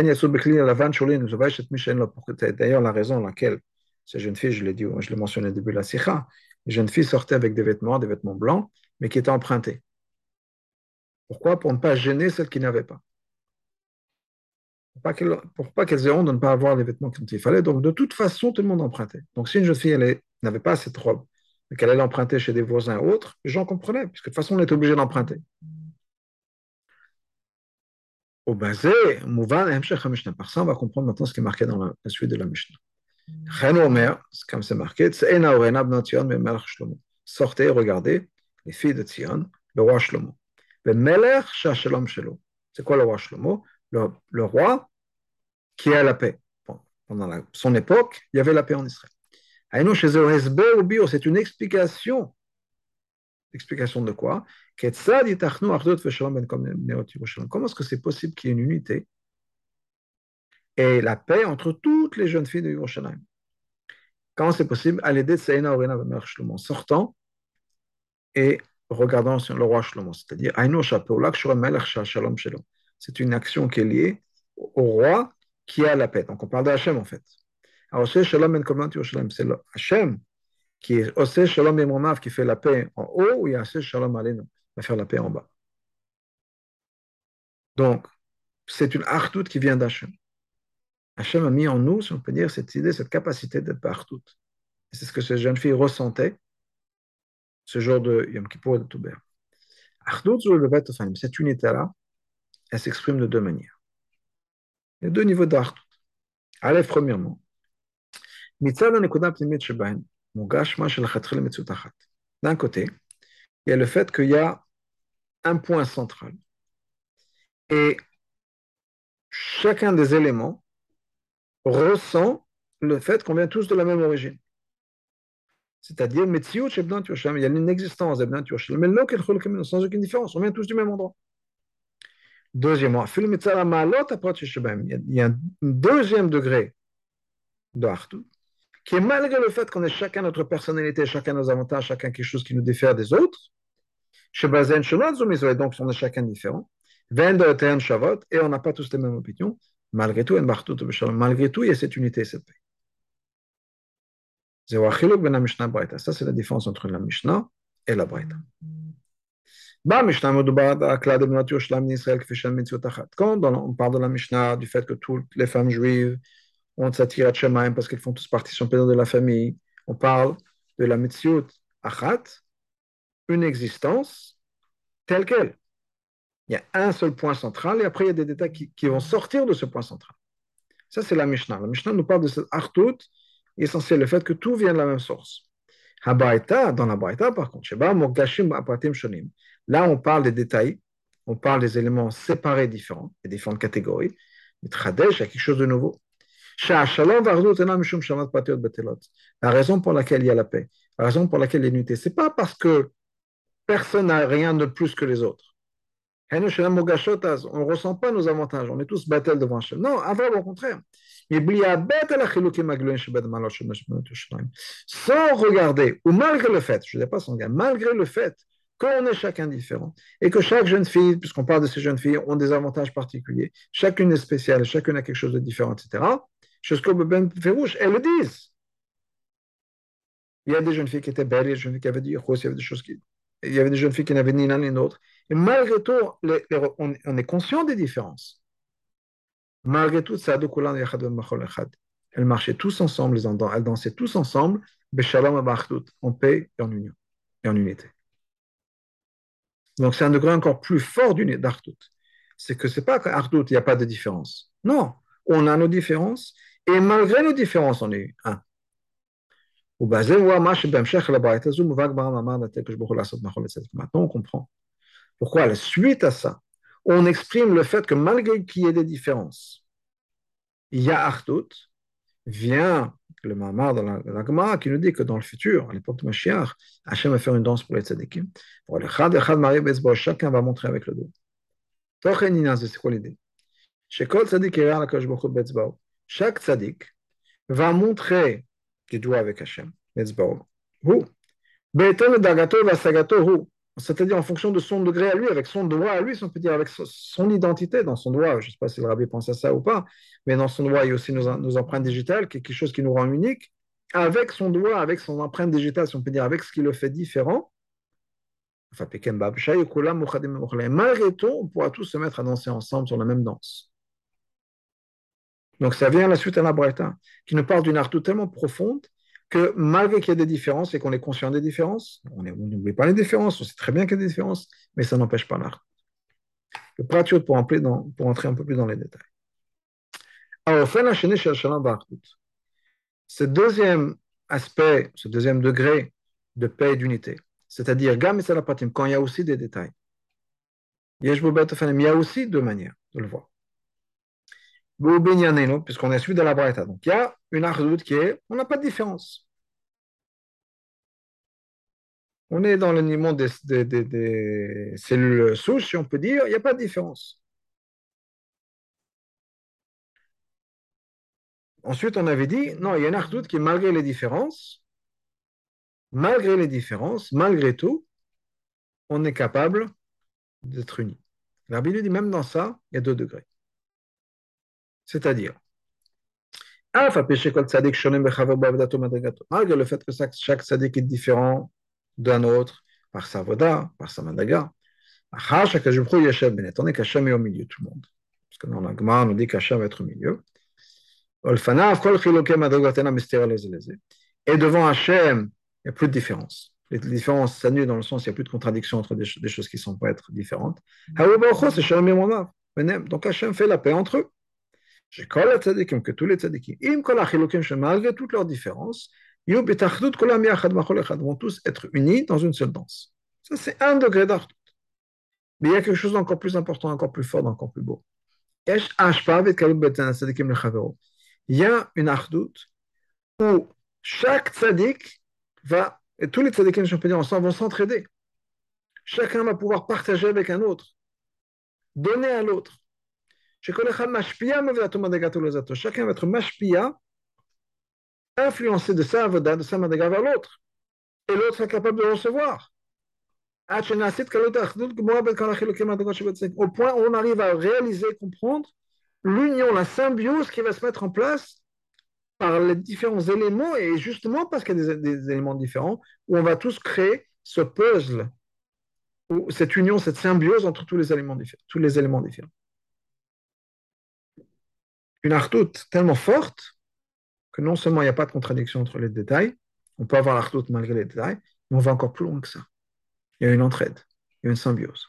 la raison laquelle ces jeunes filles, je l'ai dit, je l'ai mentionné au début de la sikha, les jeunes filles sortaient avec des vêtements, des vêtements blancs, mais qui étaient empruntés. Pourquoi? Pour ne pas gêner celles qui n'avaient pas. Pour pas qu'elles aient honte de ne pas avoir les vêtements comme il fallait. Donc, de toute façon, tout le monde empruntait. Donc, si une jeune fille n'avait pas cette robe, mais qu'elle allait l'emprunter chez des voisins ou autres, les gens comprenaient, puisque de toute façon, on était obligé d'emprunter. Au basé, par ça, on va comprendre maintenant ce qui est marqué dans la, suite de la Mishnah. comme c'est marqué, sortez, regardez les filles de Tzion, le roi Shlomo. C'est quoi le roi Shlomo? Le, roi qui a la paix. pendant son époque, il y avait la paix en Israël. C'est une explication. Explication de quoi? Ben Comment est-ce que c'est possible qu'il y ait une unité et la paix entre toutes les jeunes filles de Yerushalayim? Comment c'est possible? À l'aider de en sortant et regardant le roi Shlomo, c'est-à-dire c'est une action qui est liée au roi qui a la paix. Donc on parle d'Hachem en fait. C'est Shalom c'est Hachem qui est Shalom Emonav qui fait la paix en haut, ou il y a Ose Shalom Alenu qui va faire la paix en bas. Donc, c'est une artout qui vient d'Hachem. Hachem a mis en nous, si on peut dire, cette idée, cette capacité d'être artout. Et c'est ce que ces jeunes filles ressentaient ce jour de Yom Kippur et de Touber. Artout, cette unité-là, elle s'exprime de deux manières. Il y a deux niveaux d'artout. Allez, premièrement, d'un côté, il y a le fait qu'il y a un point central. Et chacun des éléments ressent le fait qu'on vient tous de la même origine. C'est-à-dire, il y a une existence mais sans aucune différence, on vient tous du même endroit. Deuxièmement, il y a un deuxième degré de qui est malgré le fait qu'on ait chacun notre personnalité, chacun nos avantages, chacun quelque chose qui nous diffère des autres, donc on est chacun différent, et on n'a pas tous les mêmes opinions, malgré tout, malgré tout, il y a cette unité et cette paix. Ça, c'est la différence entre la Mishnah et la Braïta. Quand on parle de la Mishnah, du fait que toutes les femmes juives on s'attire à Shemaim parce qu'ils font tous partie de la famille. On parle de la Metziut Achat, une existence telle qu'elle. Il y a un seul point central et après il y a des détails qui, vont sortir de ce point central. Ça, c'est la Mishnah. La Mishnah nous parle de cette Artout, essentiel, le fait que tout vient de la même source. Dans la Baïta, par contre, là, on parle des détails, on parle des éléments séparés différents, des différentes catégories. Mais Tradesh, il y a quelque chose de nouveau. La raison pour laquelle il y a la paix, la raison pour laquelle il y a l'unité, ce n'est pas parce que personne n'a rien de plus que les autres. On ne ressent pas nos avantages, on est tous battel devant Hachem. Non, avant, au contraire. Sans regarder, ou malgré le fait, je ne dis pas sans malgré le fait qu'on est chacun différent et que chaque jeune fille, puisqu'on parle de ces jeunes filles, ont des avantages particuliers, chacune est spéciale, chacune a quelque chose de différent, etc comme Ben Férouche, elles le disent. Il y a des jeunes filles qui étaient belles, il y a des jeunes filles qui avaient dit il y avait des choses qui. Il y avait des jeunes filles qui n'avaient ni l'un ni l'autre. Et malgré tout, on, est conscient des différences. Malgré tout, elles marchaient tous ensemble, elles dansaient tous ensemble, en paix et en union, et en unité. Donc c'est un degré encore plus fort d'Artout. C'est que c'est pas qu'Artout, il n'y a pas de différence. Non, on a nos différences, et malgré nos différences, on est un. Maintenant, on comprend. Pourquoi, suite à ça, on exprime le fait que malgré qu'il y ait des différences, il y a Artout, vient le Mamar dans la, Gemara qui nous dit que dans le futur, à l'époque de Mashiach, Hachem va faire une danse pour les tzadikim. Pour le Chad, Chad, chacun va montrer avec le dos. C'est quoi l'idée? Shekol tzadik la chaque tzaddik va montrer du doigt avec Hachem, c'est-à-dire en fonction de son degré à lui, avec son doigt à lui, on peut dire avec son identité dans son doigt. Je ne sais pas si le rabbi pense à ça ou pas, mais dans son doigt, il y a aussi nos, empreintes digitales, quelque chose qui nous rend unique. Avec son doigt, avec son empreinte digitale, si on peut dire, avec ce qui le fait différent, malgré tout, on pourra tous se mettre à danser ensemble sur la même danse. Donc ça vient à la suite à la qui nous parle d'une artou tellement profonde que malgré qu'il y ait des différences et qu'on est conscient des différences, on n'oublie pas les différences, on sait très bien qu'il y a des différences, mais ça n'empêche pas l'art. Le prature pour, pour entrer un peu plus dans les détails. Alors, ce deuxième aspect, ce deuxième degré de paix et d'unité, c'est-à-dire Gam quand il y a aussi des détails, il y a aussi deux manières de le voir puisqu'on est suivi de la Braïta. Donc il y a une ardoute qui est, on n'a pas de différence. On est dans le monde des, cellules souches, si on peut dire, il n'y a pas de différence. Ensuite, on avait dit, non, il y a une ardoute qui, malgré les différences, malgré les différences, malgré tout, on est capable d'être unis. L'arbitre dit, même dans ça, il y a deux degrés. C'est-à-dire, malgré le fait que chaque sadique est différent d'un autre par sa voda, par sa madaga, on est qu'Hachem est au milieu, tout le monde. Parce que dans la Gemara, on dit qu'Hachem va être au milieu. Et devant Hachem, il n'y a plus de différence. Les différences s'annulent dans le sens il n'y a plus de contradiction entre des choses qui ne sont pas être différentes. Donc Hachem fait la paix entre eux. Que tous les tzadikim, malgré toutes leurs différences, vont tous être unis dans une seule danse. Ça, c'est un degré d'art. Mais il y a quelque chose d'encore plus important, encore plus fort, encore plus beau. Il y a une ardoute où chaque tzadik va, et tous les tzadikim, ensemble, vont s'entraider. Chacun va pouvoir partager avec un autre, donner à l'autre. Chacun va être mashpia, influencé de sa avoda, de sa madaga vers l'autre. Et l'autre est capable de recevoir. Au point où on arrive à réaliser, comprendre l'union, la symbiose qui va se mettre en place par les différents éléments, et justement parce qu'il y a des, éléments différents, où on va tous créer ce puzzle, cette union, cette symbiose entre tous les éléments différents. Tous les éléments différents. Une artoute tellement forte que non seulement il n'y a pas de contradiction entre les détails, on peut avoir l'artoute malgré les détails, mais on va encore plus loin que ça. Il y a une entraide, il y a une symbiose.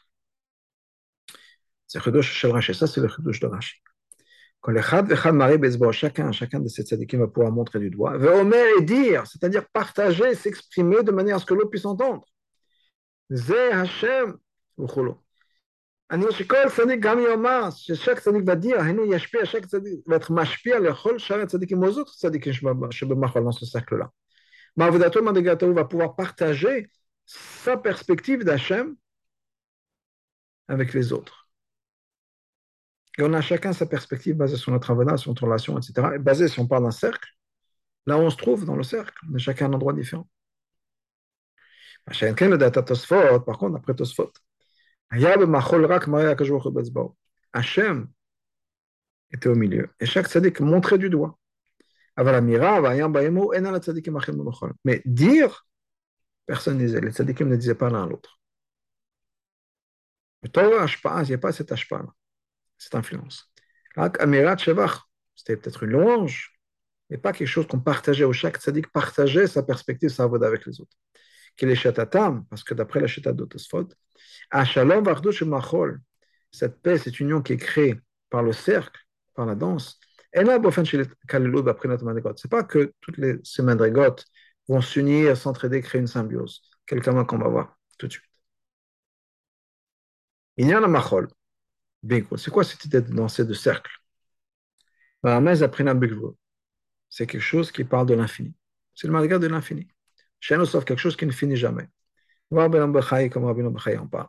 C'est le Rashi, ça c'est le Chidush de Rashi. Quand les Chad Vechad Marie chacun, chacun de ces tzadikim va pouvoir montrer du doigt, Omer et dire, c'est-à-dire partager, s'exprimer de manière à ce que l'autre puisse entendre. Zé Hashem, Ucholo. שכל צדיק גם יאמר, ששק צדיק בדיר, היינו ישפיע, שק צדיק, משפיע לכל שאר הצדיקים, aux autres צדיקים שבמחול dans ce cercle-là. Ma'avodato Madrigato va pouvoir partager sa perspective d'Hachem avec les autres. Et on a chacun sa perspective basée sur notre avoda, sur notre relation, etc. Et basée, si on parle d'un cercle, là où on se trouve dans le cercle, on a chacun un endroit différent. Par contre, après Tosfot, Hachem était au milieu. Et chaque tzaddik montrait du doigt. Mais dire, personne ne disait. Les tzaddikim ne disaient pas l'un à l'autre. Le Torah, il n'y a pas cette ashpa là, cette influence. C'était peut-être une louange, mais pas quelque chose qu'on partageait, où chaque tzaddik partageait sa perspective, sa voix avec les autres. Qu'il est chatatam, parce que d'après la chata d'Otosfot, Shalom Machol, cette paix, cette union qui est créée par le cercle, par la danse, ce n'est pas que toutes les, ces madrigotes vont s'unir, s'entraider, créer une symbiose. Quelqu'un qu'on va voir tout de suite. Il y a un machol. C'est quoi cette idée de danser de cercle? C'est quelque chose qui parle de l'infini. C'est le madrigal de l'infini. Nous, sauf quelque chose qui ne finit jamais. Comme en parle.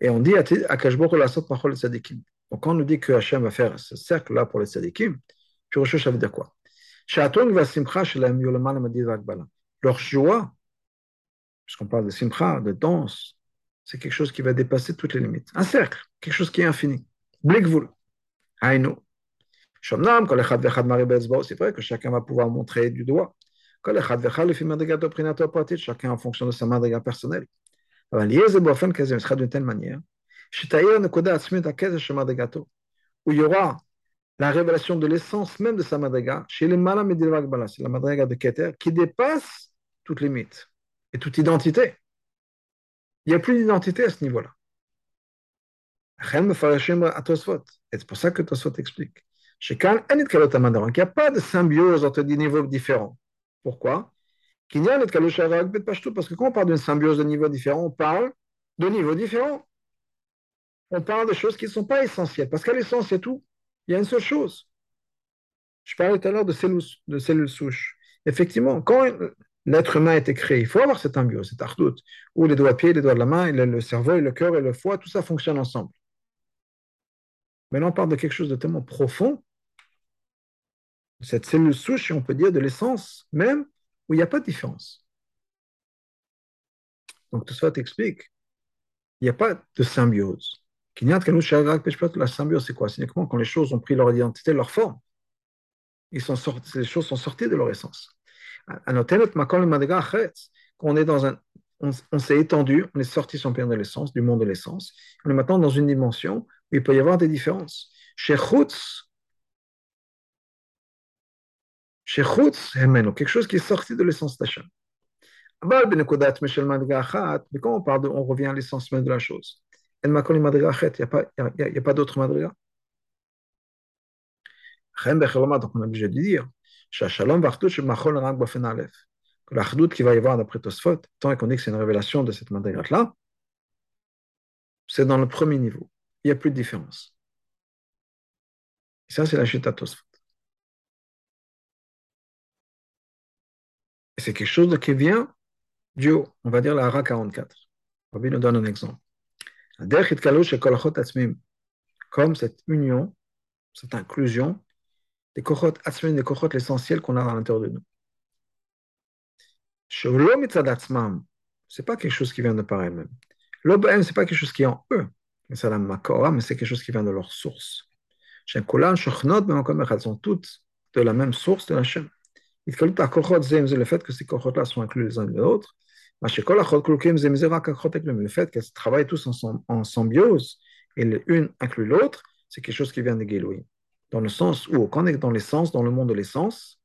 Et on dit à Kashbok la sot machol tzadikim. Donc quand on nous dit que Hachem va faire ce cercle-là pour les tzadikim, puis Rosh ça veut dire quoi? Leur joie, puisqu'on parle de simcha, de danse, c'est quelque chose qui va dépasser toutes les limites. Un cercle, quelque chose qui est infini. Blikvul. Aïno. C'est vrai que chacun va pouvoir montrer du doigt chacun en fonction de sa madriga personnelle. Ce sera d'une telle manière où il y aura la révélation de l'essence même de sa madriga chez les malam et c'est la madriga de Keter, qui dépasse toute limite et toute identité. Il n'y a plus d'identité à ce niveau-là. Et c'est pour ça que Tosfot explique. Il n'y a pas de symbiose entre des niveaux différents. Pourquoi? Parce que quand on parle d'une symbiose de niveaux différents, on parle de niveaux différents. On parle de choses qui ne sont pas essentielles. Parce qu'à l'essence, c'est tout. Il y a une seule chose. Je parlais tout à l'heure de cellules, de cellules souches. Effectivement, quand l'être humain a été créé. Il faut avoir cette ambiance, cette ardoute, où les doigts de pied, les doigts de la main, le cerveau, et le cœur et le foie, tout ça fonctionne ensemble. Mais là, on parle de quelque chose de tellement profond, cette cellule souche, on peut dire, de l'essence même, où il n'y a pas de différence. Donc tout ça t'explique. Il n'y a pas de symbiose. La symbiose, c'est quoi? C'est uniquement quand les choses ont pris leur identité, leur forme. Ils sont sortis, les choses sont sorties de leur essence. On est dans un, on, s'est étendu, on est sorti son de l'essence, du monde de l'essence. On est maintenant dans une dimension où il peut y avoir des différences. Chez Chutz, quelque chose qui est sorti de l'essence d'Hachem. Mais quand on parle de, on revient à l'essence même de la chose. Il n'y a pas, pas d'autre madriga? Donc on est obligé de dire que l'achdout qui va y avoir d'après Tosfot, tant qu'on dit que c'est une révélation de cette madriga-là, c'est dans le premier niveau. Il n'y a plus de différence. Et ça, c'est la chute à Tosfot. C'est quelque chose qui vient du haut, on va dire la Hara 44. Rabbi nous donne un exemple. Comme cette union, cette inclusion des kochot atzmim, des kochot l'essentiel qu'on a à l'intérieur de nous. C'est pas quelque chose qui vient de par elles-mêmes. L'obm, c'est pas quelque chose qui est en eux, mais c'est mais c'est quelque chose qui vient de leur source. Elles sont toutes de la même source de la chaîne. Le fait que ces kochot-là sont inclus les uns les autres, le fait qu'elles travaillent tous en, en symbiose et l'une inclut l'autre, c'est quelque chose qui vient de Géloï. Dans le sens où, quand on est dans l'essence, dans le monde de l'essence,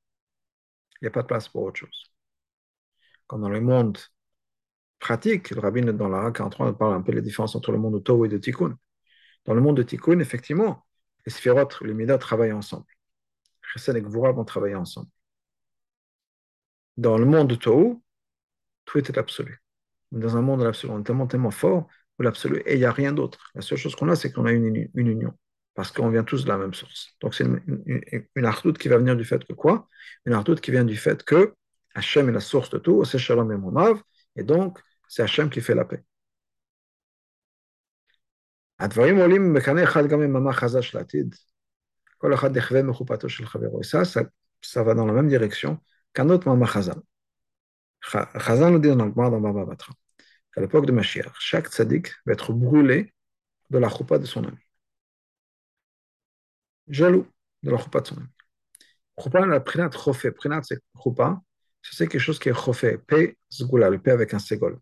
il n'y a pas de place pour autre chose. Quand dans le monde pratique, le rabbin dans la 43 parle un peu des différences entre le monde de Tohu et de Tikkun. Dans le monde de Tikkun, effectivement, les sphérotes, les Midas travaillent ensemble. Chesed et Gvura vont travailler ensemble. Dans le monde de Tohu, tout est absolu. Dans un monde de l'absolu, on est tellement, tellement fort pour l'absolu et il n'y a rien d'autre. La seule chose qu'on a, c'est qu'on a une, union parce qu'on vient tous de la même source. Donc c'est une, une, qui va venir du fait que quoi? Une ardoute qui vient du fait que Hachem est la source de tout, c'est Shalom et et donc c'est Hachem qui fait la paix. Et ça, ça va dans la même direction qu'un autre Mama Chazal. Chazal nous dit dans le Baba Batra qu'à l'époque de Mashiach, chaque tzaddik va être brûlé de la choupa de son ami. Jaloux de la choupa de son ami. Choupa, la prinat chofé. Prinat, c'est choupa. C'est quelque chose qui est chofé. P, zgoula, le P avec un ségol.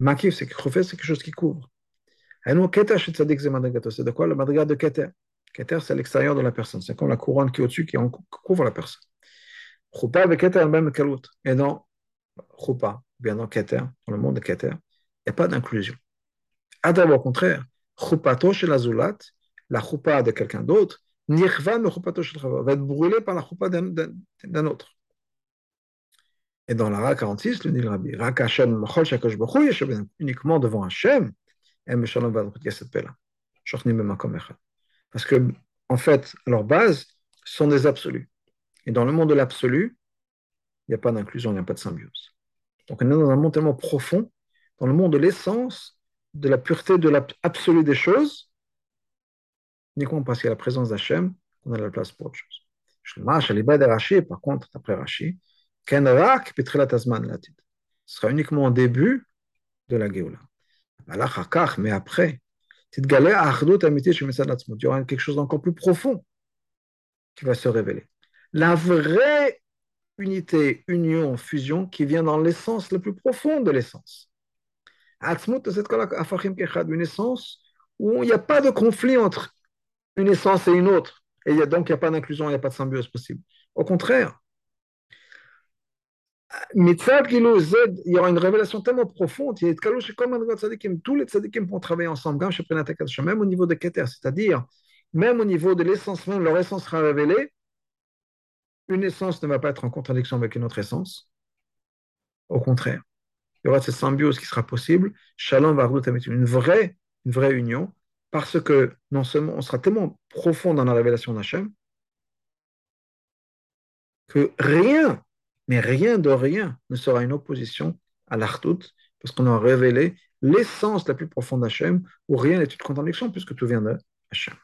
Makif, c'est chofé, c'est quelque chose qui couvre. Et nous, keter chez tzaddik, c'est madrigato. C'est de quoi le madrigat de keter Keter, c'est l'extérieur de la personne. C'est comme la couronne qui est au-dessus, qui couvre la personne. Choupa avec keter, même kalut. Et non, Choupa, bien dans Keter, dans le monde de Keter, il n'y a pas d'inclusion. Adab, au contraire, Choupato chez la Zulat, la Choupa de quelqu'un d'autre, Nirvan Choupato chez va être brûlé par la Choupa d'un autre. Et dans la Ra 46, le dit le Rabbi, Rak Hashem, Machol Shakosh Bachou, uniquement devant Hashem, et Meshalom va dire cette paix-là. Parce que, en fait, leur base, sont des absolus. Et dans le monde de l'absolu, il n'y a pas d'inclusion, il n'y a pas de symbiose. Donc on est dans un monde tellement profond, dans le monde de l'essence, de la pureté, de l'absolu des choses, uniquement parce qu'il y a la présence d'Hachem, on a la place pour autre chose. Par contre, d'après Rashi, ce sera uniquement au début de la Géoula. Mais après, il y aura quelque chose d'encore plus profond qui va se révéler. La vraie unité, union, fusion qui vient dans l'essence la plus profonde de l'essence. Une essence où il n'y a pas de conflit entre une essence et une autre. Et y a, donc il n'y a pas d'inclusion, il n'y a pas de symbiose possible. Au contraire, il y aura une révélation tellement profonde. Il y a tous les tzadikim vont travailler ensemble, même au niveau de Keter, c'est-à-dire même au niveau de l'essence même, leur essence sera révélée une essence ne va pas être en contradiction avec une autre essence. Au contraire, il y aura cette symbiose qui sera possible. Shalom va une vraie, une vraie union, parce que non seulement on sera tellement profond dans la révélation d'Hachem que rien Mais rien de rien ne sera une opposition à l'Artout, parce qu'on a révélé l'essence la plus profonde d'Hachem, où rien n'est une contradiction, puisque tout vient de Hachem.